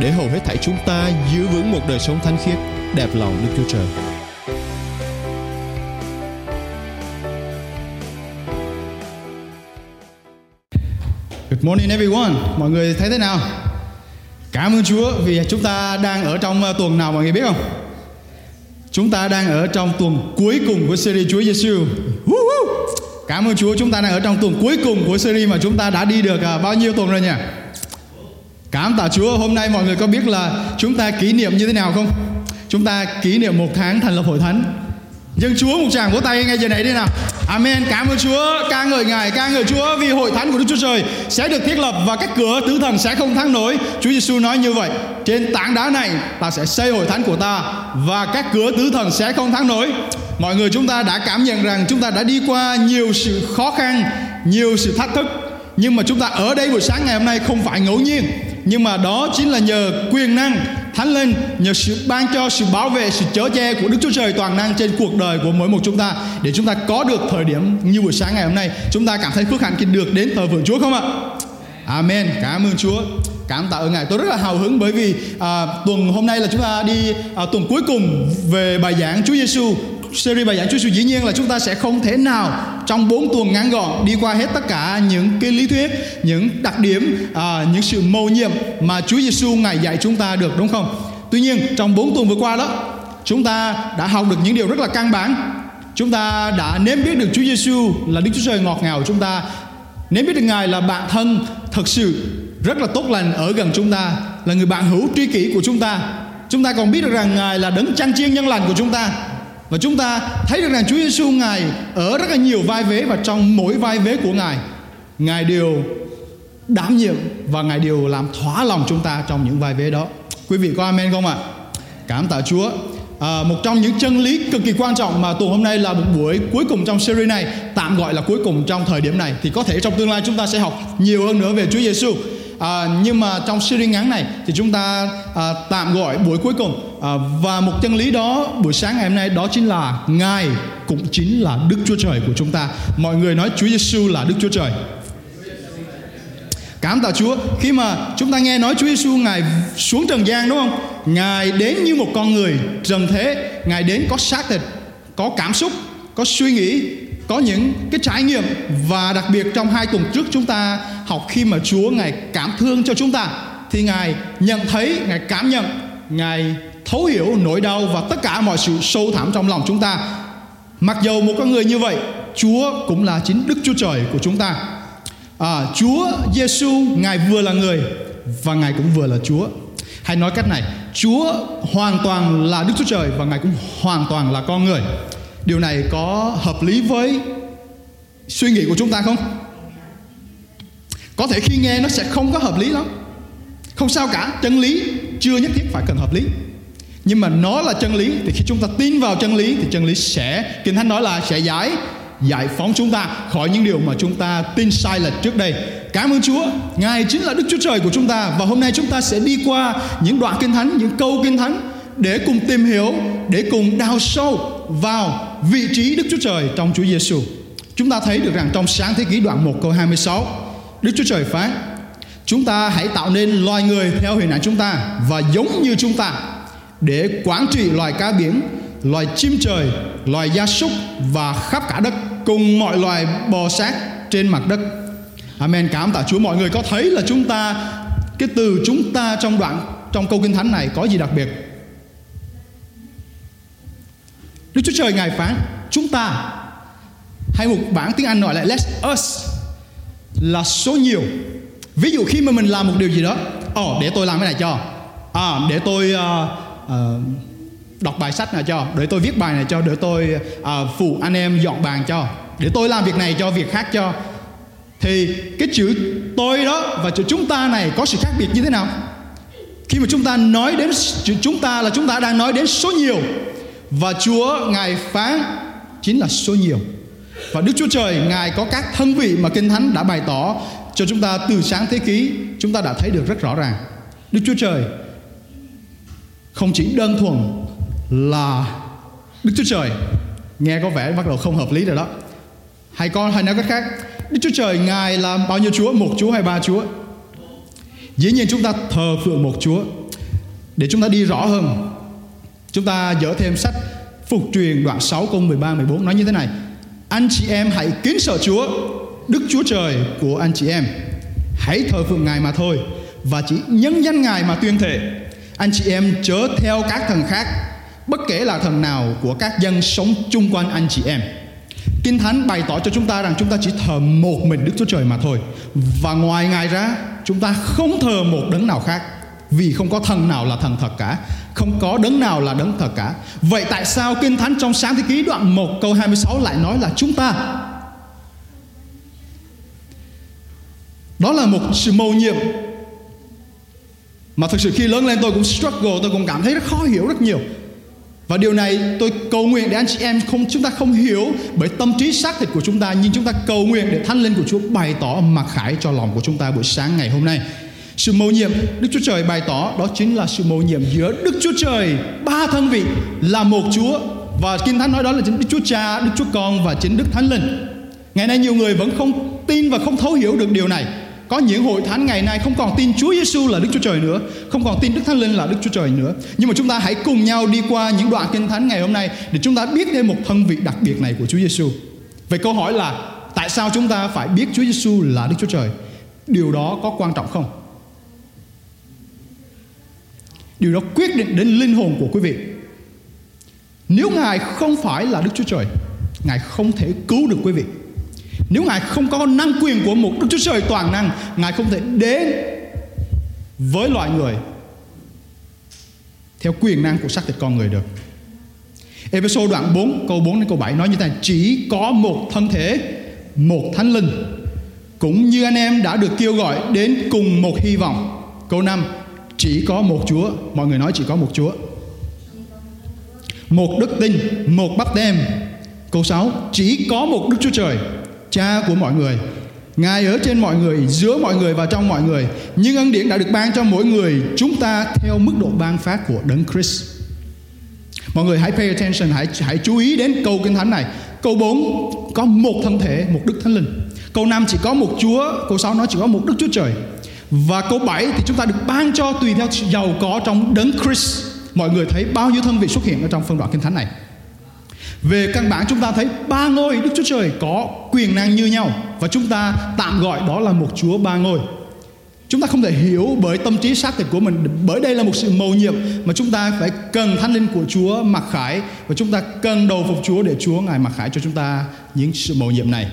để hầu hết thảy chúng ta giữ vững một đời sống thánh khiết, đẹp lòng Đức Chúa Trời. Good morning everyone. Mọi người thấy thế nào? Cảm ơn Chúa vì chúng ta đang ở trong ờ, tuần nào mọi người biết không? Chúng ta đang ở trong tuần cuối cùng của series Chúa Giêsu. Cảm ơn Chúa chúng ta đang ở trong tuần cuối cùng của series mà chúng ta đã đi được ờ, bao nhiêu tuần rồi nhỉ? Cảm tạ Chúa. Hôm nay mọi người có biết là chúng ta kỷ niệm như thế nào không? Chúng ta kỷ niệm một tháng thành lập hội thánh. Dân Chúa một tràng vỗ tay ngay giờ này đi nào. Amen. Cảm ơn Chúa. Ca ngợi Ngài, Ca ngợi Chúa Vì hội thánh của Đức Chúa Trời Sẽ được thiết lập Và các cửa tứ thần sẽ không thắng nổi. Chúa Giêsu nói như vậy, Trên tảng đá này Ta sẽ xây hội thánh của ta Và các cửa tứ thần sẽ không thắng nổi. Mọi người chúng ta đã cảm nhận rằng Chúng ta đã đi qua nhiều sự khó khăn, Nhiều sự thách thức, Nhưng mà chúng ta ở đây buổi sáng ngày hôm nay Không phải ngẫu nhiên. Nhưng mà đó chính là nhờ quyền năng Thánh Linh nhờ sự ban cho sự bảo vệ sự chở che của Đức Chúa Trời toàn năng trên cuộc đời của mỗi một chúng ta để chúng ta có được thời điểm như buổi sáng ngày hôm nay chúng ta cảm thấy phước hạnh khi được đến thờ phượng Chúa không ạ? Amen. Cảm ơn Chúa. Cảm tạ ơn Ngài. Tôi rất là hào hứng bởi vì à, tuần hôm nay là chúng ta đi à, tuần cuối cùng về bài giảng Chúa Giêsu series bài giảng Chúa Giêsu dĩ nhiên là chúng ta sẽ không thể nào trong 4 tuần ngắn gọn đi qua hết tất cả những cái lý thuyết, những đặc điểm, à, những sự mầu nhiệm mà Chúa Giêsu ngài dạy chúng ta được đúng không? Tuy nhiên trong 4 tuần vừa qua đó, chúng ta đã học được những điều rất là căn bản. Chúng ta đã nếm biết được Chúa Giêsu là Đức Chúa Trời ngọt ngào chúng ta nếm biết được Ngài là bạn thân thật sự rất là tốt lành ở gần chúng ta, là người bạn hữu tri kỷ của chúng ta. Chúng ta còn biết được rằng Ngài là đấng chăn chiên nhân lành của chúng ta và chúng ta thấy được rằng Chúa Giêsu Ngài ở rất là nhiều vai vế và trong mỗi vai vế của Ngài, Ngài đều đảm nhiệm và Ngài đều làm thỏa lòng chúng ta trong những vai vế đó. Quý vị có amen không ạ? À? Cảm tạ Chúa. À, một trong những chân lý cực kỳ quan trọng mà tuần hôm nay là một buổi cuối cùng trong series này tạm gọi là cuối cùng trong thời điểm này thì có thể trong tương lai chúng ta sẽ học nhiều hơn nữa về Chúa Giêsu à, nhưng mà trong series ngắn này thì chúng ta à, tạm gọi buổi cuối cùng. À, và một chân lý đó buổi sáng ngày hôm nay đó chính là ngài cũng chính là Đức Chúa Trời của chúng ta. Mọi người nói Chúa Giêsu là Đức Chúa Trời. Cảm tạ Chúa. Khi mà chúng ta nghe nói Chúa Giêsu ngài xuống trần gian đúng không? Ngài đến như một con người trần thế, ngài đến có xác thịt, có cảm xúc, có suy nghĩ, có những cái trải nghiệm và đặc biệt trong hai tuần trước chúng ta học khi mà Chúa ngài cảm thương cho chúng ta thì ngài nhận thấy, ngài cảm nhận, ngài thấu hiểu nỗi đau và tất cả mọi sự sâu thẳm trong lòng chúng ta. Mặc dầu một con người như vậy, Chúa cũng là chính Đức Chúa Trời của chúng ta. À, Chúa Giêsu ngài vừa là người và ngài cũng vừa là Chúa. Hay nói cách này, Chúa hoàn toàn là Đức Chúa Trời và ngài cũng hoàn toàn là con người điều này có hợp lý với suy nghĩ của chúng ta không? Có thể khi nghe nó sẽ không có hợp lý lắm. Không sao cả, chân lý chưa nhất thiết phải cần hợp lý. Nhưng mà nó là chân lý, thì khi chúng ta tin vào chân lý, thì chân lý sẽ, kinh thánh nói là sẽ giải giải phóng chúng ta khỏi những điều mà chúng ta tin sai lệch trước đây. Cảm ơn Chúa, Ngài chính là Đức Chúa Trời của chúng ta, và hôm nay chúng ta sẽ đi qua những đoạn kinh thánh, những câu kinh thánh để cùng tìm hiểu, để cùng đào sâu vào vị trí Đức Chúa Trời trong Chúa Giêsu. Chúng ta thấy được rằng trong sáng thế kỷ đoạn 1 câu 26, Đức Chúa Trời phán: Chúng ta hãy tạo nên loài người theo hình ảnh chúng ta và giống như chúng ta để quản trị loài cá biển, loài chim trời, loài gia súc và khắp cả đất cùng mọi loài bò sát trên mặt đất. Amen. Cảm tạ Chúa. Mọi người có thấy là chúng ta cái từ chúng ta trong đoạn trong câu kinh thánh này có gì đặc biệt? Đức Chúa Trời Ngài phán chúng ta hay một bản tiếng Anh gọi là let us là số nhiều. Ví dụ khi mà mình làm một điều gì đó, ồ oh, để tôi làm cái này cho, à, để tôi uh, uh, đọc bài sách này cho, để tôi viết bài này cho, để tôi uh, phụ anh em dọn bàn cho, để tôi làm việc này cho, việc khác cho. Thì cái chữ tôi đó và chữ chúng ta này có sự khác biệt như thế nào? Khi mà chúng ta nói đến chúng ta là chúng ta đang nói đến số nhiều và Chúa ngài phán chính là số nhiều. Và Đức Chúa Trời ngài có các thân vị mà Kinh Thánh đã bày tỏ cho chúng ta từ sáng thế ký, chúng ta đã thấy được rất rõ ràng. Đức Chúa Trời không chỉ đơn thuần là Đức Chúa Trời nghe có vẻ bắt đầu không hợp lý rồi đó. Hay con hay nói cách khác, Đức Chúa Trời ngài là bao nhiêu Chúa, một Chúa hay ba Chúa? Dĩ nhiên chúng ta thờ phượng một Chúa Để chúng ta đi rõ hơn Chúng ta dỡ thêm sách Phục truyền đoạn 6 câu 13 14 nói như thế này. Anh chị em hãy kính sợ Chúa, Đức Chúa Trời của anh chị em. Hãy thờ phượng Ngài mà thôi, Và chỉ nhân danh Ngài mà tuyên thệ. Anh chị em chớ theo các thần khác, Bất kể là thần nào của các dân sống chung quanh anh chị em. Kinh Thánh bày tỏ cho chúng ta rằng chúng ta chỉ thờ một mình Đức Chúa Trời mà thôi, Và ngoài Ngài ra, chúng ta không thờ một đấng nào khác. Vì không có thần nào là thần thật cả, Không có đấng nào là đấng thật cả. Vậy tại sao Kinh Thánh trong sáng thế ký đoạn 1 câu 26 lại nói là chúng ta? Đó là một sự mầu nhiệm. Mà thực sự khi lớn lên tôi cũng struggle, Tôi cũng cảm thấy rất khó hiểu rất nhiều. Và điều này tôi cầu nguyện để anh chị em không, chúng ta không hiểu, bởi tâm trí xác thịt của chúng ta, nhưng chúng ta cầu nguyện để thánh linh của Chúa bày tỏ mặc khải cho lòng của chúng ta buổi sáng ngày hôm nay. Sự mầu nhiệm Đức Chúa Trời bày tỏ đó chính là sự mầu nhiệm giữa Đức Chúa Trời ba thân vị là một Chúa và Kinh Thánh nói đó là chính Đức Chúa Cha, Đức Chúa Con và chính Đức Thánh Linh. Ngày nay nhiều người vẫn không tin và không thấu hiểu được điều này. Có những hội thánh ngày nay không còn tin Chúa Giêsu là Đức Chúa Trời nữa, không còn tin Đức Thánh Linh là Đức Chúa Trời nữa. Nhưng mà chúng ta hãy cùng nhau đi qua những đoạn kinh thánh ngày hôm nay để chúng ta biết thêm một thân vị đặc biệt này của Chúa Giêsu. Vậy câu hỏi là tại sao chúng ta phải biết Chúa Giêsu là Đức Chúa Trời? Điều đó có quan trọng không? Điều đó quyết định đến linh hồn của quý vị. Nếu Ngài không phải là Đức Chúa Trời, Ngài không thể cứu được quý vị. Nếu Ngài không có năng quyền của một Đức Chúa Trời toàn năng Ngài không thể đến với loài người theo quyền năng của xác thịt con người được Ephesos đoạn 4 câu 4 đến câu 7 nói như thế này Chỉ có một thân thể Một thánh linh Cũng như anh em đã được kêu gọi Đến cùng một hy vọng Câu 5 chỉ có một Chúa Mọi người nói chỉ có một Chúa Một đức tin Một bắp tem Câu 6 Chỉ có một Đức Chúa Trời cha của mọi người Ngài ở trên mọi người, giữa mọi người và trong mọi người. Nhưng ân điển đã được ban cho mỗi người chúng ta theo mức độ ban phát của Đấng Christ. Mọi người hãy pay attention, hãy hãy chú ý đến câu kinh thánh này. Câu 4 có một thân thể, một Đức Thánh Linh. Câu 5 chỉ có một Chúa, câu 6 nó chỉ có một Đức Chúa Trời. Và câu 7 thì chúng ta được ban cho tùy theo giàu có trong Đấng Christ. Mọi người thấy bao nhiêu thân vị xuất hiện ở trong phân đoạn kinh thánh này. Về căn bản chúng ta thấy ba ngôi Đức Chúa Trời có quyền năng như nhau và chúng ta tạm gọi đó là một Chúa ba ngôi. Chúng ta không thể hiểu bởi tâm trí xác thịt của mình bởi đây là một sự mầu nhiệm mà chúng ta phải cần thánh linh của Chúa mặc khải và chúng ta cần đầu phục Chúa để Chúa ngài mặc khải cho chúng ta những sự mầu nhiệm này.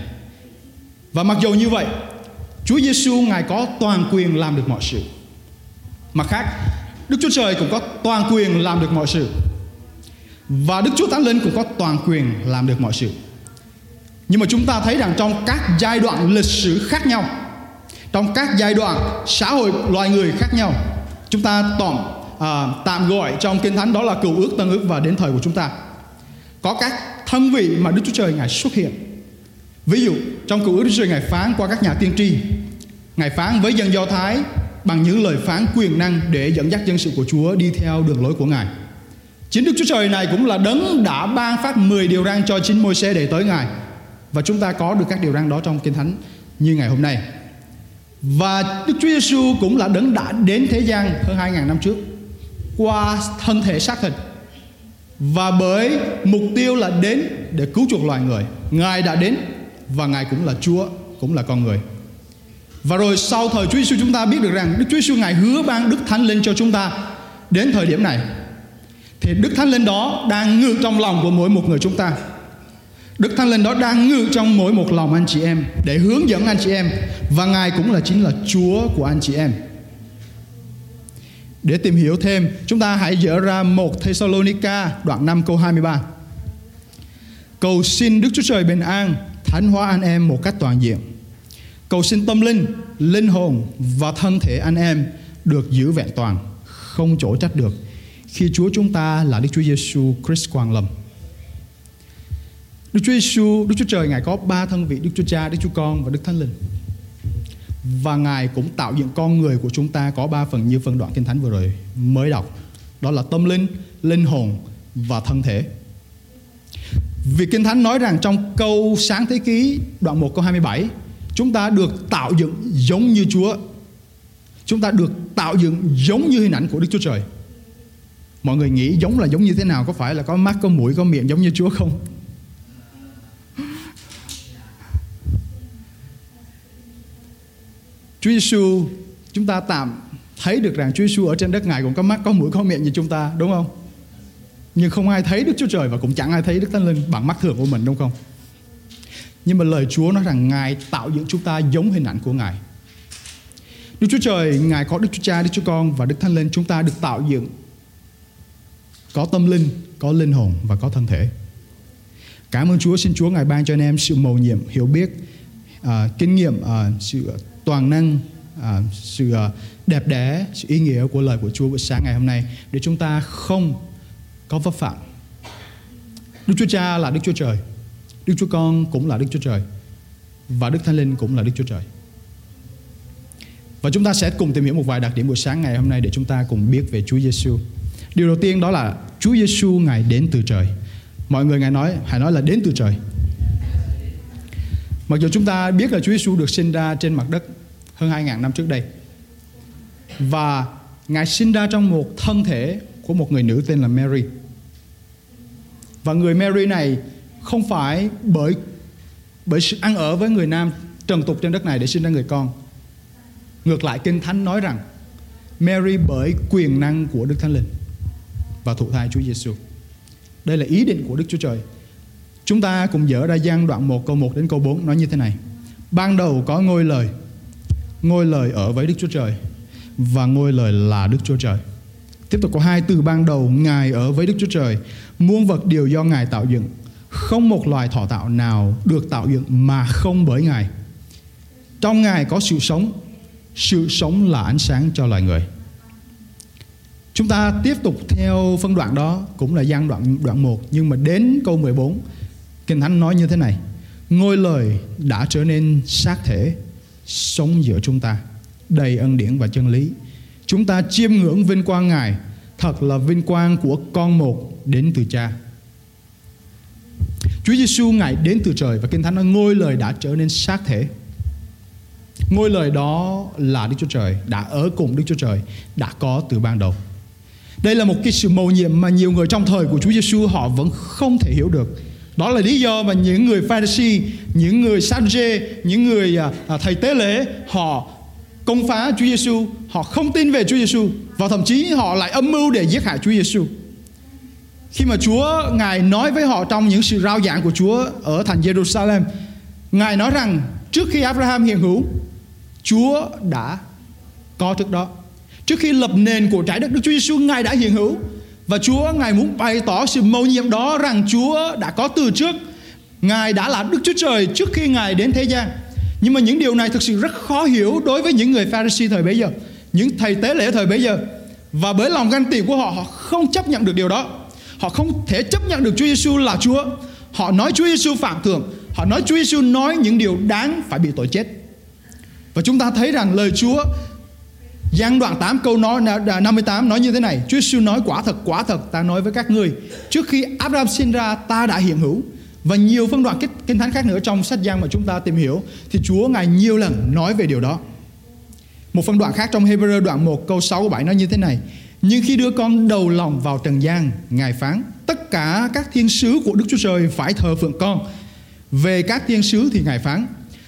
Và mặc dù như vậy, Chúa Giêsu ngài có toàn quyền làm được mọi sự. Mặt khác, Đức Chúa Trời cũng có toàn quyền làm được mọi sự. Và Đức Chúa Thánh Linh cũng có toàn quyền làm được mọi sự. Nhưng mà chúng ta thấy rằng trong các giai đoạn lịch sử khác nhau, trong các giai đoạn xã hội loài người khác nhau, chúng ta tổng à, tạm gọi trong kinh thánh đó là cựu ước, tân ước và đến thời của chúng ta. Có các thân vị mà Đức Chúa Trời ngài xuất hiện. Ví dụ trong cựu ước Đức Chúa ngài phán qua các nhà tiên tri, ngài phán với dân Do Thái bằng những lời phán quyền năng để dẫn dắt dân sự của Chúa đi theo đường lối của ngài. Chính Đức Chúa Trời này cũng là đấng đã ban phát 10 điều răn cho chính môi xe để tới Ngài. Và chúng ta có được các điều răn đó trong Kinh Thánh như ngày hôm nay. Và Đức Chúa Giêsu cũng là đấng đã đến thế gian hơn 2.000 năm trước qua thân thể xác thịt và bởi mục tiêu là đến để cứu chuộc loài người. Ngài đã đến và Ngài cũng là Chúa, cũng là con người. Và rồi sau thời Chúa Giêsu chúng ta biết được rằng Đức Chúa Giêsu Ngài hứa ban Đức Thánh Linh cho chúng ta đến thời điểm này thì Đức Thánh Linh đó đang ngự trong lòng của mỗi một người chúng ta. Đức Thánh Linh đó đang ngự trong mỗi một lòng anh chị em để hướng dẫn anh chị em và Ngài cũng là chính là Chúa của anh chị em. Để tìm hiểu thêm, chúng ta hãy dỡ ra một Thessalonica đoạn 5 câu 23. Cầu xin Đức Chúa Trời bình an, thánh hóa anh em một cách toàn diện. Cầu xin tâm linh, linh hồn và thân thể anh em được giữ vẹn toàn, không chỗ trách được khi Chúa chúng ta là Đức Chúa Giêsu Christ quang lâm. Đức Chúa Giêsu, Đức Chúa Trời Ngài có ba thân vị Đức Chúa Cha, Đức Chúa Con và Đức Thánh Linh. Và Ngài cũng tạo dựng con người của chúng ta có ba phần như phần đoạn Kinh Thánh vừa rồi mới đọc. Đó là tâm linh, linh hồn và thân thể. Vì Kinh Thánh nói rằng trong câu sáng thế ký đoạn 1 câu 27 Chúng ta được tạo dựng giống như Chúa. Chúng ta được tạo dựng giống như hình ảnh của Đức Chúa Trời. Mọi người nghĩ giống là giống như thế nào? Có phải là có mắt, có mũi, có miệng giống như Chúa không? Chúa Giêsu chúng ta tạm thấy được rằng Chúa Giêsu ở trên đất Ngài cũng có mắt, có mũi, có miệng như chúng ta, đúng không? Nhưng không ai thấy Đức Chúa Trời và cũng chẳng ai thấy Đức Thánh Linh bằng mắt thường của mình đúng không? Nhưng mà lời Chúa nói rằng Ngài tạo dựng chúng ta giống hình ảnh của Ngài. Đức Chúa Trời, Ngài có Đức Chúa Cha, Đức Chúa Con và Đức Thánh Linh chúng ta được tạo dựng có tâm linh, có linh hồn và có thân thể. Cảm ơn Chúa, xin Chúa Ngài ban cho anh em sự mầu nhiệm, hiểu biết, uh, kinh nghiệm, uh, sự toàn năng, uh, sự uh, đẹp đẽ, sự ý nghĩa của lời của Chúa buổi sáng ngày hôm nay để chúng ta không có vấp phạm. Đức Chúa Cha là Đức Chúa Trời, Đức Chúa Con cũng là Đức Chúa Trời và Đức Thánh Linh cũng là Đức Chúa Trời. Và chúng ta sẽ cùng tìm hiểu một vài đặc điểm buổi sáng ngày hôm nay để chúng ta cùng biết về Chúa Giêsu. Điều đầu tiên đó là Chúa Giêsu ngài đến từ trời. Mọi người ngài nói hãy nói là đến từ trời. Mặc dù chúng ta biết là Chúa Giêsu được sinh ra trên mặt đất hơn 2.000 năm trước đây. Và Ngài sinh ra trong một thân thể của một người nữ tên là Mary. Và người Mary này không phải bởi bởi sự ăn ở với người nam trần tục trên đất này để sinh ra người con. Ngược lại Kinh Thánh nói rằng Mary bởi quyền năng của Đức Thánh Linh và thụ thai Chúa Giêsu. Đây là ý định của Đức Chúa Trời. Chúng ta cùng dở ra gian đoạn 1 câu 1 đến câu 4 nói như thế này. Ban đầu có ngôi lời, ngôi lời ở với Đức Chúa Trời và ngôi lời là Đức Chúa Trời. Tiếp tục có hai từ ban đầu, Ngài ở với Đức Chúa Trời. Muôn vật đều do Ngài tạo dựng. Không một loài thọ tạo nào được tạo dựng mà không bởi Ngài. Trong Ngài có sự sống. Sự sống là ánh sáng cho loài người. Chúng ta tiếp tục theo phân đoạn đó, Cũng là gian đoạn đoạn 1 Nhưng mà đến câu 14 Kinh Thánh nói như thế này. Ngôi lời đã trở nên xác thể, Sống giữa chúng ta, Đầy ân điển và chân lý. Chúng ta chiêm ngưỡng vinh quang Ngài. Thật là vinh quang của con một đến từ cha. Chúa Giêsu Ngài đến từ trời Và Kinh Thánh nói ngôi lời đã trở nên xác thể. Ngôi lời đó là Đức Chúa Trời Đã ở cùng Đức Chúa Trời Đã có từ ban đầu. Đây là một cái sự mầu nhiệm mà nhiều người trong thời của Chúa Giêsu Họ vẫn không thể hiểu được. Đó là lý do mà những người Pharisee, những người Sadducee, những người à, à, thầy tế lễ họ công phá Chúa Giêsu, họ không tin về Chúa Giêsu và thậm chí họ lại âm mưu để giết hại Chúa Giêsu. Khi mà Chúa Ngài nói với họ trong những sự rao giảng của Chúa ở thành Jerusalem, Ngài nói rằng trước khi Abraham hiện hữu, Chúa đã có trước đó. Trước khi lập nền của trái đất, Đức Chúa Giêsu Ngài đã hiện hữu và Chúa Ngài muốn bày tỏ sự mầu nhiệm đó rằng Chúa đã có từ trước. Ngài đã là Đức Chúa Trời trước khi Ngài đến thế gian. Nhưng mà những điều này thực sự rất khó hiểu đối với những người Pharisee thời bấy giờ, những thầy tế lễ thời bấy giờ. Và bởi lòng ganh tị của họ, họ không chấp nhận được điều đó. Họ không thể chấp nhận được Chúa Giêsu là Chúa. Họ nói Chúa Giêsu phạm thượng, họ nói Chúa Giêsu nói những điều đáng phải bị tội chết. Và chúng ta thấy rằng lời Chúa Giang đoạn 8 câu nói 58 nói như thế này Chúa Giêsu nói quả thật quả thật ta nói với các ngươi Trước khi Abraham sinh ra ta đã hiện hữu và nhiều phân đoạn kinh thánh khác nữa trong sách Giăng mà chúng ta tìm hiểu thì Chúa ngài nhiều lần nói về điều đó. Một phân đoạn khác trong Hebrew đoạn 1 câu 6 7 nói như thế này: Nhưng khi đưa con đầu lòng vào trần gian, ngài phán tất cả các thiên sứ của Đức Chúa Trời phải thờ phượng con. Về các thiên sứ thì ngài phán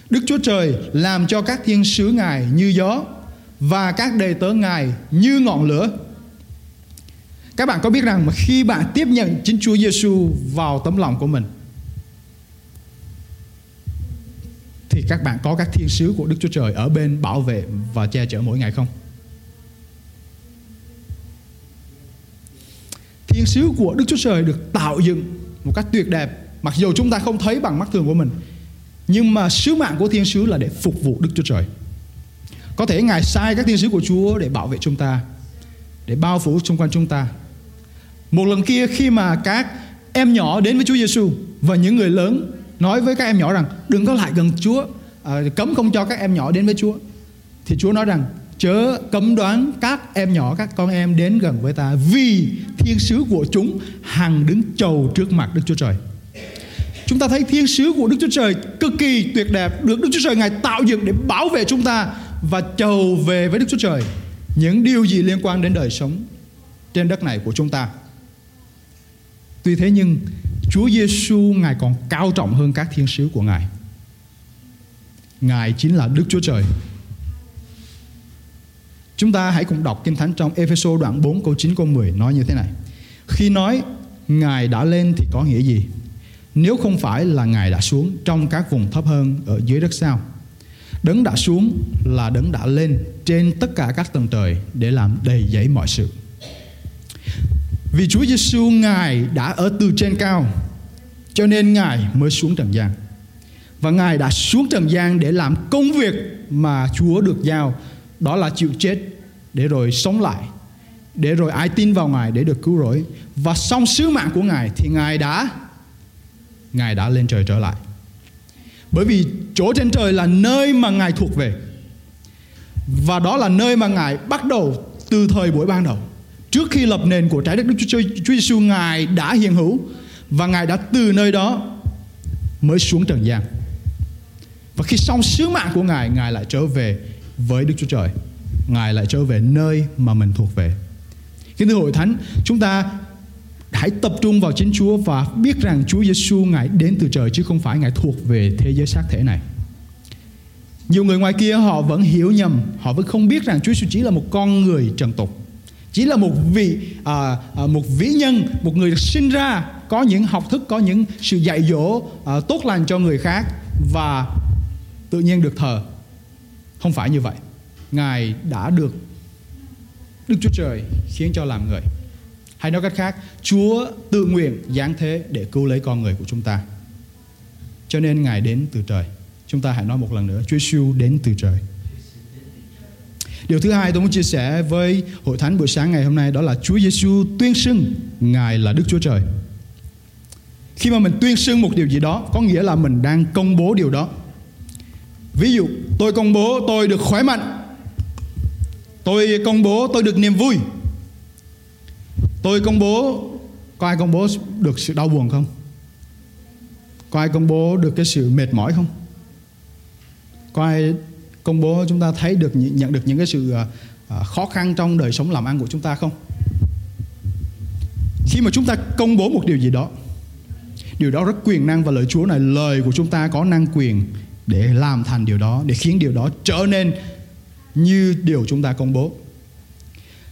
Đức Chúa Trời làm cho các thiên sứ ngài như gió và các đầy tớ ngài như ngọn lửa. Các bạn có biết rằng mà khi bạn tiếp nhận chính Chúa Giêsu vào tấm lòng của mình thì các bạn có các thiên sứ của Đức Chúa Trời ở bên bảo vệ và che chở mỗi ngày không? Thiên sứ của Đức Chúa Trời được tạo dựng một cách tuyệt đẹp, mặc dù chúng ta không thấy bằng mắt thường của mình nhưng mà sứ mạng của thiên sứ là để phục vụ Đức Chúa Trời. Có thể Ngài sai các thiên sứ của Chúa để bảo vệ chúng ta, để bao phủ xung quanh chúng ta. Một lần kia khi mà các em nhỏ đến với Chúa Giêsu và những người lớn nói với các em nhỏ rằng đừng có lại gần Chúa, à, cấm không cho các em nhỏ đến với Chúa. Thì Chúa nói rằng chớ cấm đoán các em nhỏ các con em đến gần với ta vì thiên sứ của chúng hằng đứng chầu trước mặt Đức Chúa Trời. Chúng ta thấy thiên sứ của Đức Chúa Trời cực kỳ tuyệt đẹp được Đức Chúa Trời ngài tạo dựng để bảo vệ chúng ta và chầu về với Đức Chúa Trời những điều gì liên quan đến đời sống trên đất này của chúng ta. Tuy thế nhưng Chúa Giêsu ngài còn cao trọng hơn các thiên sứ của ngài. Ngài chính là Đức Chúa Trời. Chúng ta hãy cùng đọc Kinh Thánh trong Ephesos đoạn 4 câu 9 câu 10 nói như thế này. Khi nói Ngài đã lên thì có nghĩa gì? Nếu không phải là Ngài đã xuống trong các vùng thấp hơn ở dưới đất sao? Đấng đã xuống là đấng đã lên trên tất cả các tầng trời để làm đầy giấy mọi sự. Vì Chúa Giêsu Ngài đã ở từ trên cao, cho nên Ngài mới xuống trần gian. Và Ngài đã xuống trần gian để làm công việc mà Chúa được giao, đó là chịu chết để rồi sống lại, để rồi ai tin vào Ngài để được cứu rỗi. Và xong sứ mạng của Ngài thì Ngài đã Ngài đã lên trời trở lại. Bởi vì chỗ trên trời là nơi mà Ngài thuộc về. Và đó là nơi mà Ngài bắt đầu từ thời buổi ban đầu trước khi lập nền của trái đất Đức Chúa, Chúa Giêsu Ngài đã hiện hữu và Ngài đã từ nơi đó mới xuống trần gian. Và khi xong sứ mạng của Ngài Ngài lại trở về với Đức Chúa Trời. Ngài lại trở về nơi mà mình thuộc về. Kính thưa hội thánh Chúng ta hãy tập trung vào chính Chúa Và biết rằng Chúa Giêsu Ngài đến từ trời Chứ không phải Ngài thuộc về thế giới xác thể này. Nhiều người ngoài kia họ vẫn hiểu nhầm Họ vẫn không biết rằng Chúa Giêsu chỉ là một con người trần tục chỉ là một vị à, à, một vĩ nhân một người được sinh ra có những học thức có những sự dạy dỗ à, tốt lành cho người khác và tự nhiên được thờ không phải như vậy. Ngài đã được Đức Chúa Trời khiến cho làm người. Hay nói cách khác, Chúa tự nguyện giáng thế để cứu lấy con người của chúng ta. Cho nên Ngài đến từ trời. Chúng ta hãy nói một lần nữa, Chúa siêu đến từ trời. Điều thứ hai tôi muốn chia sẻ với hội thánh buổi sáng ngày hôm nay đó là Chúa Giêsu tuyên xưng Ngài là Đức Chúa Trời. Khi mà mình tuyên xưng một điều gì đó, có nghĩa là mình đang công bố điều đó. Ví dụ, tôi công bố tôi được khỏe mạnh Tôi công bố tôi được niềm vui Tôi công bố, Có ai công bố được sự đau buồn không? Có ai công bố được cái sự mệt mỏi không? Có ai công bố chúng ta thấy được nhận được những cái sự ờ, ờ, khó khăn trong đời sống làm ăn của chúng ta không? Khi mà chúng ta công bố một điều gì đó, Điều đó rất quyền năng và lời Chúa này Lời của chúng ta có năng quyền để làm thành điều đó, để khiến điều đó trở nên như điều chúng ta công bố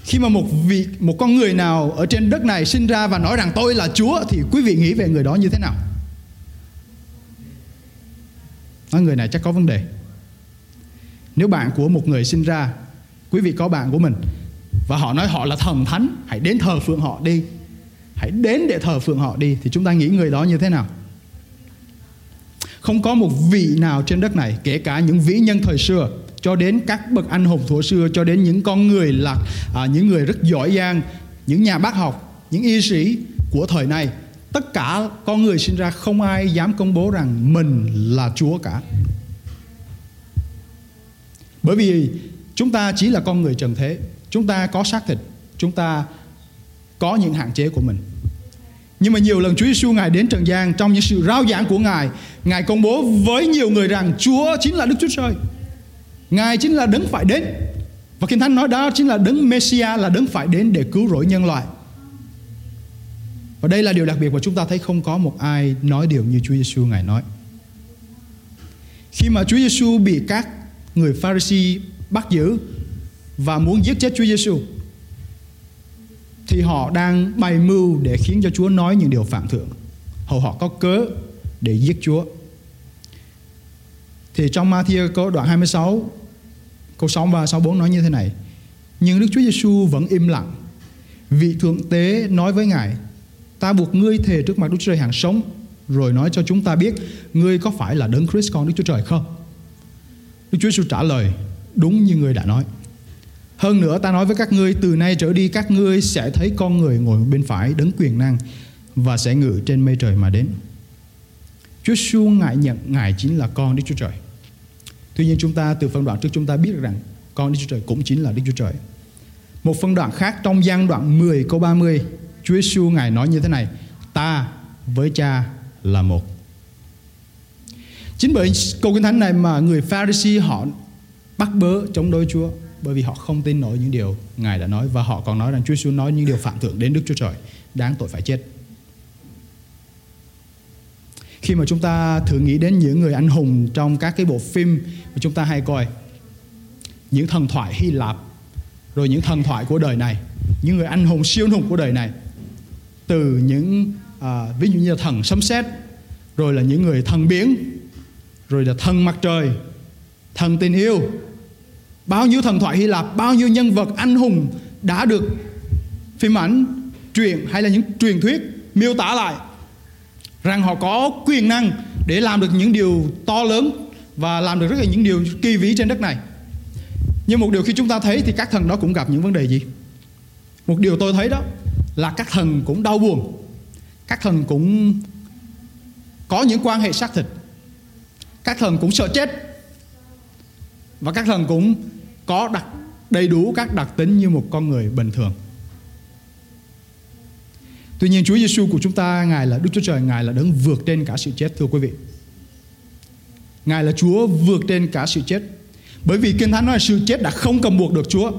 khi mà một vị, một con người nào ở trên đất này sinh ra và nói rằng tôi là Chúa, thì quý vị nghĩ về người đó như thế nào? Nói, người này chắc có vấn đề. Nếu bạn của một người sinh ra, quý vị có bạn của mình và họ nói họ là thần thánh, hãy đến thờ phượng họ đi. Hãy đến để thờ phượng họ đi thì chúng ta nghĩ người đó như thế nào? Không có một vị nào trên đất này Kể cả những vĩ nhân thời xưa Cho đến các bậc anh hùng thuở xưa Cho đến những con người là à, Những người rất giỏi giang Những nhà bác học Những y sĩ của thời này Tất cả con người sinh ra không ai dám công bố rằng Mình là Chúa cả bởi vì chúng ta chỉ là con người trần thế Chúng ta có xác thịt Chúng ta có những hạn chế của mình nhưng mà nhiều lần Chúa Giêsu Ngài đến trần gian trong những sự rao giảng của Ngài, Ngài công bố với nhiều người rằng Chúa chính là Đức Chúa Trời. Ngài chính là đấng phải đến. Và Kinh Thánh nói đó chính là đấng Messia là đấng phải đến để cứu rỗi nhân loại. Và đây là điều đặc biệt mà chúng ta thấy không có một ai nói điều như Chúa Giêsu Ngài nói. Khi mà Chúa Giêsu bị các người Pharisee bắt giữ và muốn giết chết Chúa Giêsu, thì họ đang bày mưu để khiến cho Chúa nói những điều phạm thượng. Hầu họ có cớ để giết Chúa. Thì trong Matthew câu đoạn 26 câu 63 64 nói như thế này. Nhưng Đức Chúa Giêsu vẫn im lặng. Vị thượng tế nói với Ngài: Ta buộc ngươi thề trước mặt Đức Chúa Trời hàng sống rồi nói cho chúng ta biết ngươi có phải là đấng Christ con Đức Chúa Trời không? Đức Chúa Giêsu trả lời, đúng như người đã nói. Hơn nữa ta nói với các ngươi, từ nay trở đi các ngươi sẽ thấy con người ngồi bên phải đấng quyền năng và sẽ ngự trên mây trời mà đến. Chúa Giêsu ngại nhận, Ngài chính là con Đức Chúa Trời. Tuy nhiên chúng ta, từ phân đoạn trước chúng ta biết rằng con Đức Chúa Trời cũng chính là Đức Chúa Trời. Một phân đoạn khác trong gian đoạn 10 câu 30 Chúa Giêsu Ngài nói như thế này, Ta với cha là một Chính bởi câu kinh thánh này mà người Pharisee họ bắt bớ chống đối Chúa bởi vì họ không tin nổi những điều Ngài đã nói và họ còn nói rằng Chúa Giêsu nói những điều phạm thượng đến Đức Chúa Trời đáng tội phải chết. Khi mà chúng ta thử nghĩ đến những người anh hùng trong các cái bộ phim mà chúng ta hay coi những thần thoại Hy Lạp rồi những thần thoại của đời này những người anh hùng siêu anh hùng của đời này từ những à, ví dụ như là thần sấm sét rồi là những người thần biến rồi là thần mặt trời, thần tình yêu. Bao nhiêu thần thoại Hy Lạp, bao nhiêu nhân vật anh hùng đã được phim ảnh truyện hay là những truyền thuyết miêu tả lại rằng họ có quyền năng để làm được những điều to lớn và làm được rất là những điều kỳ vĩ trên đất này. Nhưng một điều khi chúng ta thấy thì các thần đó cũng gặp những vấn đề gì? Một điều tôi thấy đó là các thần cũng đau buồn, các thần cũng có những quan hệ xác thịt các thần cũng sợ chết. Và các thần cũng có đặc, đầy đủ các đặc tính như một con người bình thường. Tuy nhiên, Chúa Giêsu của chúng ta, Ngài là Đức Chúa Trời, Ngài là đấng vượt trên cả sự chết, thưa quý vị. Ngài là Chúa vượt trên cả sự chết. Bởi vì Kinh Thánh nói là sự chết đã không cầm buộc được Chúa.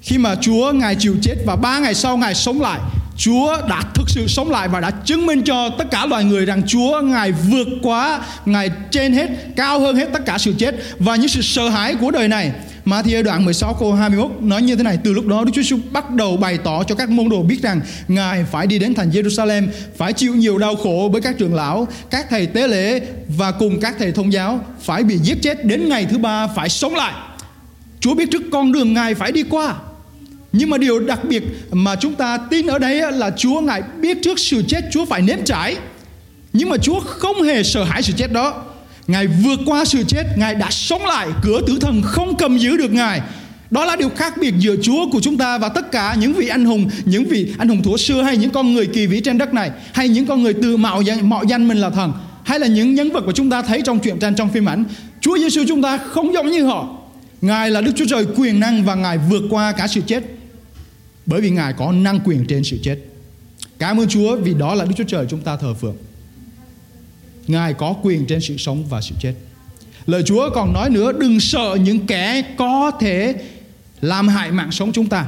Khi mà Chúa, Ngài chịu chết và ba ngày sau Ngài sống lại Chúa đã thực sự sống lại và đã chứng minh cho tất cả loài người rằng Chúa Ngài vượt quá, Ngài trên hết, cao hơn hết tất cả sự chết và những sự sợ hãi của đời này. Matthew đoạn 16 câu 21 nói như thế này Từ lúc đó Đức Chúa Jesus bắt đầu bày tỏ cho các môn đồ biết rằng Ngài phải đi đến thành Jerusalem Phải chịu nhiều đau khổ với các trưởng lão Các thầy tế lễ Và cùng các thầy thông giáo Phải bị giết chết đến ngày thứ ba phải sống lại Chúa biết trước con đường Ngài phải đi qua nhưng mà điều đặc biệt mà chúng ta tin ở đây là Chúa Ngài biết trước sự chết Chúa phải nếm trải. Nhưng mà Chúa không hề sợ hãi sự chết đó. Ngài vượt qua sự chết, Ngài đã sống lại, cửa tử thần không cầm giữ được Ngài. Đó là điều khác biệt giữa Chúa của chúng ta và tất cả những vị anh hùng, những vị anh hùng thủa xưa hay những con người kỳ vĩ trên đất này, hay những con người tự mạo danh, mạo danh mình là thần, hay là những nhân vật mà chúng ta thấy trong truyện tranh trong phim ảnh. Chúa Giêsu chúng ta không giống như họ. Ngài là Đức Chúa Trời quyền năng và Ngài vượt qua cả sự chết bởi vì Ngài có năng quyền trên sự chết. Cảm ơn Chúa vì đó là Đức Chúa Trời chúng ta thờ phượng. Ngài có quyền trên sự sống và sự chết. Lời Chúa còn nói nữa, đừng sợ những kẻ có thể làm hại mạng sống chúng ta.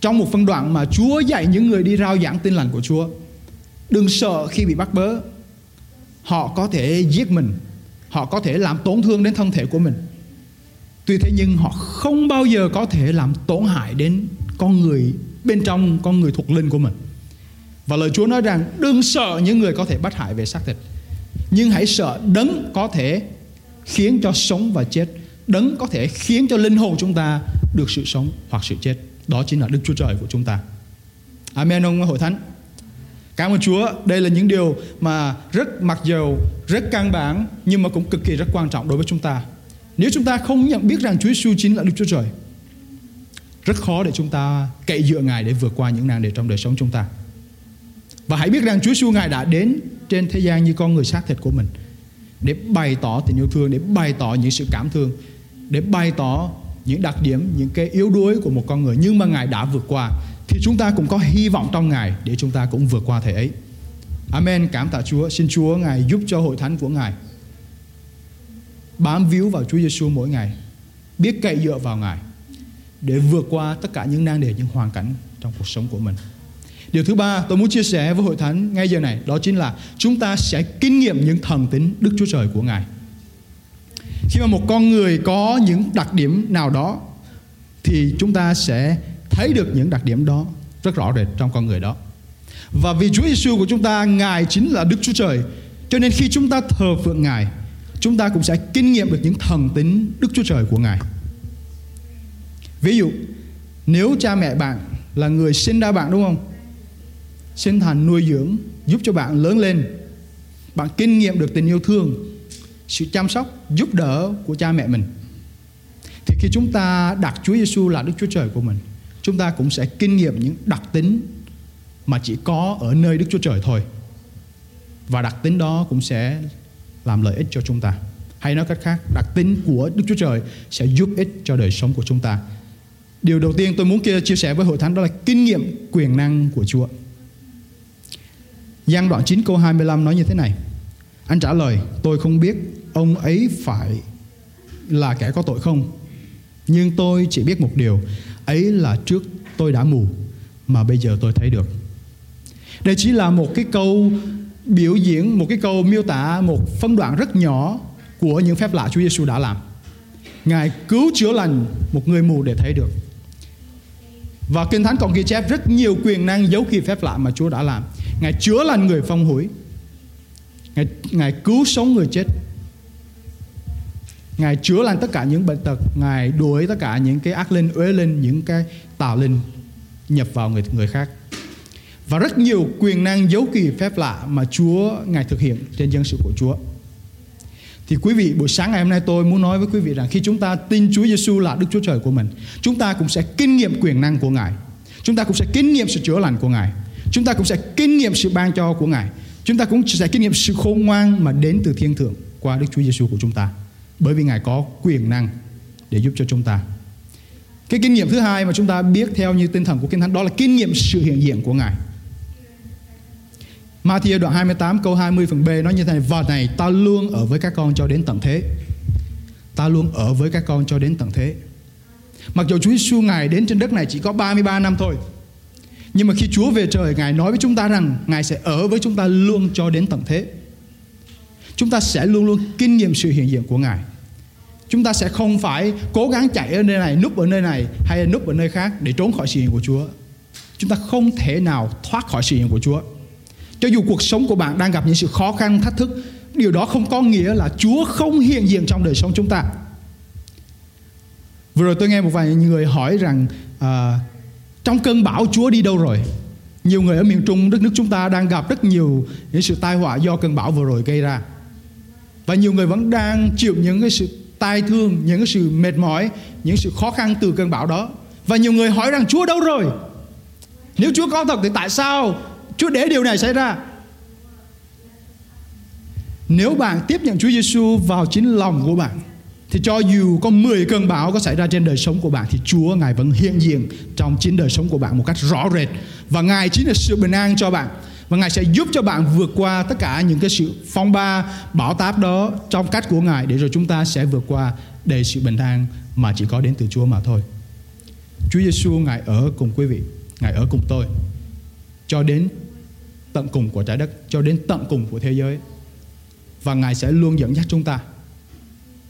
Trong một phân đoạn mà Chúa dạy những người đi rao giảng tin lành của Chúa. Đừng sợ khi bị bắt bớ. Họ có thể giết mình. Họ có thể làm tổn thương đến thân thể của mình. Tuy thế nhưng họ không bao giờ có thể làm tổn hại đến con người bên trong con người thuộc linh của mình. Và lời Chúa nói rằng đừng sợ những người có thể bắt hại về xác thịt. Nhưng hãy sợ đấng có thể khiến cho sống và chết. Đấng có thể khiến cho linh hồn chúng ta được sự sống hoặc sự chết. Đó chính là Đức Chúa Trời của chúng ta. Amen ông hội thánh. Cảm ơn Chúa, đây là những điều mà rất mặc dầu, rất căn bản nhưng mà cũng cực kỳ rất quan trọng đối với chúng ta. Nếu chúng ta không nhận biết rằng Chúa Giêsu chính là Đức Chúa Trời, rất khó để chúng ta cậy dựa Ngài để vượt qua những nạn đề trong đời sống chúng ta. Và hãy biết rằng Chúa Giêsu Ngài đã đến trên thế gian như con người xác thịt của mình để bày tỏ tình yêu thương, để bày tỏ những sự cảm thương, để bày tỏ những đặc điểm, những cái yếu đuối của một con người nhưng mà Ngài đã vượt qua thì chúng ta cũng có hy vọng trong Ngài để chúng ta cũng vượt qua thể ấy. Amen. Cảm tạ Chúa. Xin Chúa Ngài giúp cho hội thánh của Ngài bám víu vào Chúa Giêsu mỗi ngày, biết cậy dựa vào Ngài để vượt qua tất cả những nan đề, những hoàn cảnh trong cuộc sống của mình. Điều thứ ba tôi muốn chia sẻ với hội thánh ngay giờ này đó chính là chúng ta sẽ kinh nghiệm những thần tính Đức Chúa Trời của Ngài. Khi mà một con người có những đặc điểm nào đó thì chúng ta sẽ thấy được những đặc điểm đó rất rõ rệt trong con người đó. Và vì Chúa Giêsu của chúng ta Ngài chính là Đức Chúa Trời, cho nên khi chúng ta thờ phượng Ngài, chúng ta cũng sẽ kinh nghiệm được những thần tính Đức Chúa Trời của Ngài. Ví dụ, nếu cha mẹ bạn là người sinh ra bạn đúng không? Sinh thành nuôi dưỡng, giúp cho bạn lớn lên. Bạn kinh nghiệm được tình yêu thương, sự chăm sóc, giúp đỡ của cha mẹ mình. thì khi chúng ta đặt Chúa Giêsu là Đức Chúa Trời của mình, chúng ta cũng sẽ kinh nghiệm những đặc tính mà chỉ có ở nơi Đức Chúa Trời thôi. Và đặc tính đó cũng sẽ làm lợi ích cho chúng ta. Hay nói cách khác, đặc tính của Đức Chúa Trời sẽ giúp ích cho đời sống của chúng ta. Điều đầu tiên tôi muốn kia chia sẻ với hội thánh đó là kinh nghiệm quyền năng của Chúa. Giăng đoạn 9 câu 25 nói như thế này. Anh trả lời, tôi không biết ông ấy phải là kẻ có tội không. Nhưng tôi chỉ biết một điều, ấy là trước tôi đã mù mà bây giờ tôi thấy được. Đây chỉ là một cái câu biểu diễn, một cái câu miêu tả một phân đoạn rất nhỏ của những phép lạ Chúa Giêsu đã làm. Ngài cứu chữa lành một người mù để thấy được. Và Kinh Thánh còn ghi chép rất nhiều quyền năng dấu kỳ phép lạ mà Chúa đã làm. Ngài chữa lành người phong hủi. Ngài, Ngài cứu sống người chết. Ngài chữa lành tất cả những bệnh tật, Ngài đuổi tất cả những cái ác linh, uế linh, những cái tà linh nhập vào người người khác. Và rất nhiều quyền năng dấu kỳ phép lạ mà Chúa Ngài thực hiện trên dân sự của Chúa. Thì quý vị buổi sáng ngày hôm nay tôi muốn nói với quý vị rằng khi chúng ta tin Chúa Giêsu là Đức Chúa Trời của mình, chúng ta cũng sẽ kinh nghiệm quyền năng của Ngài. Chúng ta cũng sẽ kinh nghiệm sự chữa lành của Ngài. Chúng ta cũng sẽ kinh nghiệm sự ban cho của Ngài. Chúng ta cũng sẽ kinh nghiệm sự khôn ngoan mà đến từ thiên thượng qua Đức Chúa Giêsu của chúng ta. Bởi vì Ngài có quyền năng để giúp cho chúng ta. Cái kinh nghiệm thứ hai mà chúng ta biết theo như tinh thần của Kinh Thánh đó là kinh nghiệm sự hiện diện của Ngài. Matthew đoạn 28 câu 20 phần B nói như thế này Và này ta luôn ở với các con cho đến tận thế Ta luôn ở với các con cho đến tận thế Mặc dù Chúa Giêsu Ngài đến trên đất này chỉ có 33 năm thôi Nhưng mà khi Chúa về trời Ngài nói với chúng ta rằng Ngài sẽ ở với chúng ta luôn cho đến tận thế Chúng ta sẽ luôn luôn kinh nghiệm sự hiện diện của Ngài Chúng ta sẽ không phải cố gắng chạy ở nơi này, núp ở nơi này hay núp ở nơi khác để trốn khỏi sự hiện của Chúa. Chúng ta không thể nào thoát khỏi sự hiện của Chúa. Cho dù cuộc sống của bạn đang gặp những sự khó khăn, thách thức, điều đó không có nghĩa là Chúa không hiện diện trong đời sống chúng ta. Vừa rồi tôi nghe một vài người hỏi rằng à, trong cơn bão Chúa đi đâu rồi? Nhiều người ở miền Trung đất nước chúng ta đang gặp rất nhiều những sự tai họa do cơn bão vừa rồi gây ra. Và nhiều người vẫn đang chịu những cái sự tai thương, những cái sự mệt mỏi, những sự khó khăn từ cơn bão đó. Và nhiều người hỏi rằng Chúa đâu rồi? Nếu Chúa có thật thì tại sao Chúa để điều này xảy ra. Nếu bạn tiếp nhận Chúa Giêsu vào chính lòng của bạn thì cho dù có 10 cơn bão có xảy ra trên đời sống của bạn thì Chúa Ngài vẫn hiện diện trong chính đời sống của bạn một cách rõ rệt và Ngài chính là sự bình an cho bạn và Ngài sẽ giúp cho bạn vượt qua tất cả những cái sự phong ba bão táp đó trong cách của Ngài để rồi chúng ta sẽ vượt qua đầy sự bình an mà chỉ có đến từ Chúa mà thôi. Chúa Giêsu Ngài ở cùng quý vị, Ngài ở cùng tôi cho đến tận cùng của trái đất cho đến tận cùng của thế giới. Và ngài sẽ luôn dẫn dắt chúng ta.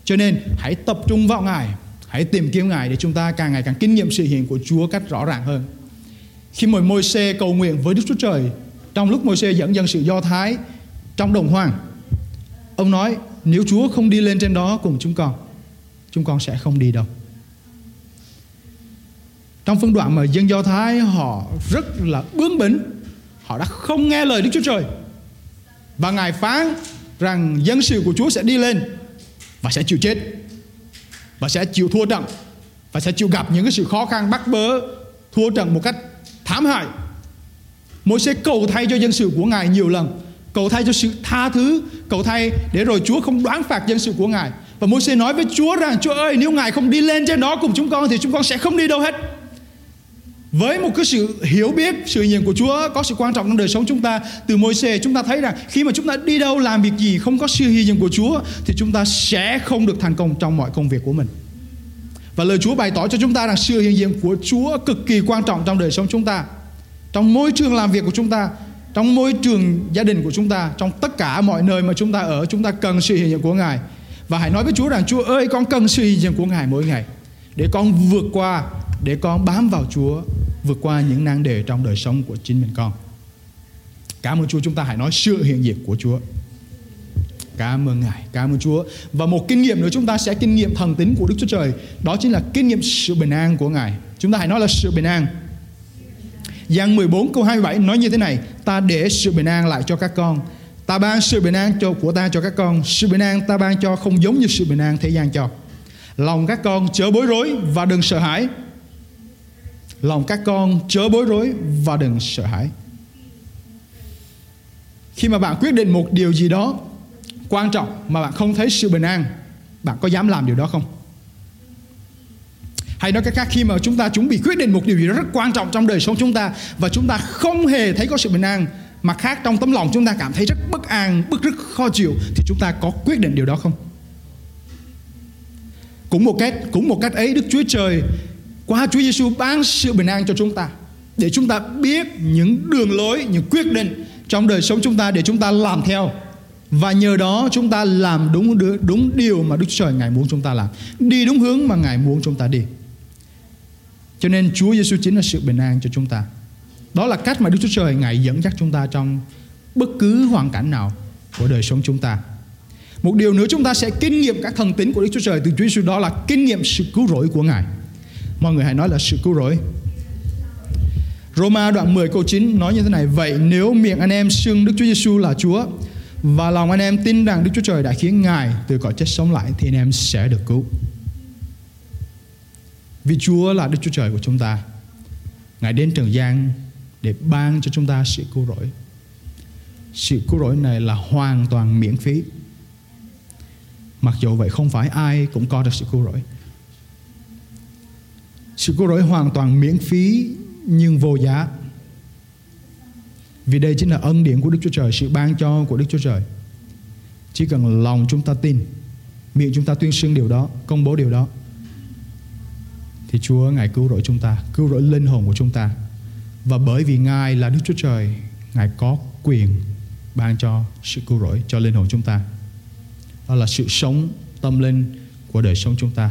Cho nên, hãy tập trung vào ngài, hãy tìm kiếm ngài để chúng ta càng ngày càng kinh nghiệm sự hiện của chúa cách rõ ràng hơn. Khi mời môi xe cầu nguyện với đức chúa trời, trong lúc môi xe dẫn dân sự do thái trong đồng hoang, ông nói, nếu chúa không đi lên trên đó cùng chúng con chúng con sẽ không đi đâu. Trong phân đoạn mà dân do thái họ rất là bướng bỉnh Họ đã không nghe lời Đức Chúa Trời. Và Ngài phán rằng dân sự của Chúa sẽ đi lên Và sẽ chịu chết, Và sẽ chịu thua trận, Và sẽ chịu gặp những cái sự khó khăn bắt bớ, Thua trận một cách thảm hại. Môi sẽ cầu thay cho dân sự của Ngài nhiều lần, Cầu thay cho sự tha thứ, Cầu thay để rồi Chúa không đoán phạt dân sự của Ngài. Và môi sẽ nói với Chúa rằng, Chúa ơi, nếu Ngài không đi lên trên đó cùng chúng con Thì chúng con sẽ không đi đâu hết với một cái sự hiểu biết, sự hiện của Chúa có sự quan trọng trong đời sống chúng ta, từ môi xe chúng ta thấy rằng khi mà chúng ta đi đâu làm việc gì không có sự hiện diện của Chúa, thì chúng ta sẽ không được thành công trong mọi công việc của mình. Và lời Chúa bày tỏ cho chúng ta rằng sự hiện diện của Chúa cực kỳ quan trọng trong đời sống chúng ta. Trong môi trường làm việc của chúng ta, trong môi trường gia đình của chúng ta, trong tất cả mọi nơi mà chúng ta ở, chúng ta cần sự hiện diện của Ngài. Và hãy nói với Chúa rằng, Chúa ơi, con cần sự hiện diện của Ngài mỗi ngày, để con vượt qua, để con bám vào Chúa vượt qua những nan đề trong đời sống của chính mình con. Cảm ơn Chúa chúng ta hãy nói sự hiện diện của Chúa. Cảm ơn Ngài, cảm ơn Chúa. Và một kinh nghiệm nữa chúng ta sẽ kinh nghiệm thần tính của Đức Chúa Trời. Đó chính là kinh nghiệm sự bình an của Ngài. Chúng ta hãy nói là sự bình an. Giăng 14 câu 27 nói như thế này Ta để sự bình an lại cho các con Ta ban sự bình an cho của ta cho các con Sự bình an ta ban cho không giống như sự bình an thế gian cho Lòng các con chớ bối rối và đừng sợ hãi. Lòng các con chớ bối rối và đừng sợ hãi. Khi mà bạn quyết định một điều gì đó quan trọng mà bạn không thấy sự bình an, bạn có dám làm điều đó không? Hay nói cách khác khi mà chúng ta chuẩn bị quyết định một điều gì đó rất quan trọng trong đời sống chúng ta và chúng ta không hề thấy có sự bình an mặt khác trong tấm lòng chúng ta cảm thấy rất bất an, bức rất khó chịu thì chúng ta có quyết định điều đó không? Cũng một cách cũng một cách ấy Đức Chúa Trời qua Chúa Giêsu ban sự bình an cho chúng ta để chúng ta biết những đường lối, những quyết định trong đời sống chúng ta để chúng ta làm theo và nhờ đó chúng ta làm đúng đúng điều mà Đức Chúa Trời ngài muốn chúng ta làm, đi đúng hướng mà ngài muốn chúng ta đi. Cho nên Chúa Giêsu chính là sự bình an cho chúng ta. Đó là cách mà Đức Chúa Trời ngài dẫn dắt chúng ta trong bất cứ hoàn cảnh nào của đời sống chúng ta. Một điều nữa chúng ta sẽ kinh nghiệm các thần tính của Đức Chúa Trời từ Chúa Giêsu đó là kinh nghiệm sự cứu rỗi của Ngài. Mọi người hãy nói là sự cứu rỗi. Roma đoạn 10 câu 9 nói như thế này, Vậy nếu miệng anh em xưng Đức Chúa Giêsu là Chúa Và lòng anh em tin rằng Đức Chúa Trời đã khiến Ngài từ cõi chết sống lại, Thì anh em sẽ được cứu. Vì Chúa là Đức Chúa Trời của chúng ta, Ngài đến trần gian để ban cho chúng ta sự cứu rỗi. Sự cứu rỗi này là hoàn toàn miễn phí. Mặc dù vậy không phải ai cũng có được sự cứu rỗi sự cứu rỗi hoàn toàn miễn phí nhưng vô giá. Vì đây chính là ân điển của Đức Chúa Trời, Sự ban cho của Đức Chúa Trời. Chỉ cần lòng chúng ta tin, Miệng chúng ta tuyên xưng điều đó, Công bố điều đó, Thì Chúa Ngài cứu rỗi chúng ta, Cứu rỗi linh hồn của chúng ta. Và bởi vì Ngài là Đức Chúa Trời, Ngài có quyền ban cho sự cứu rỗi cho linh hồn chúng ta. Đó là sự sống tâm linh của đời sống chúng ta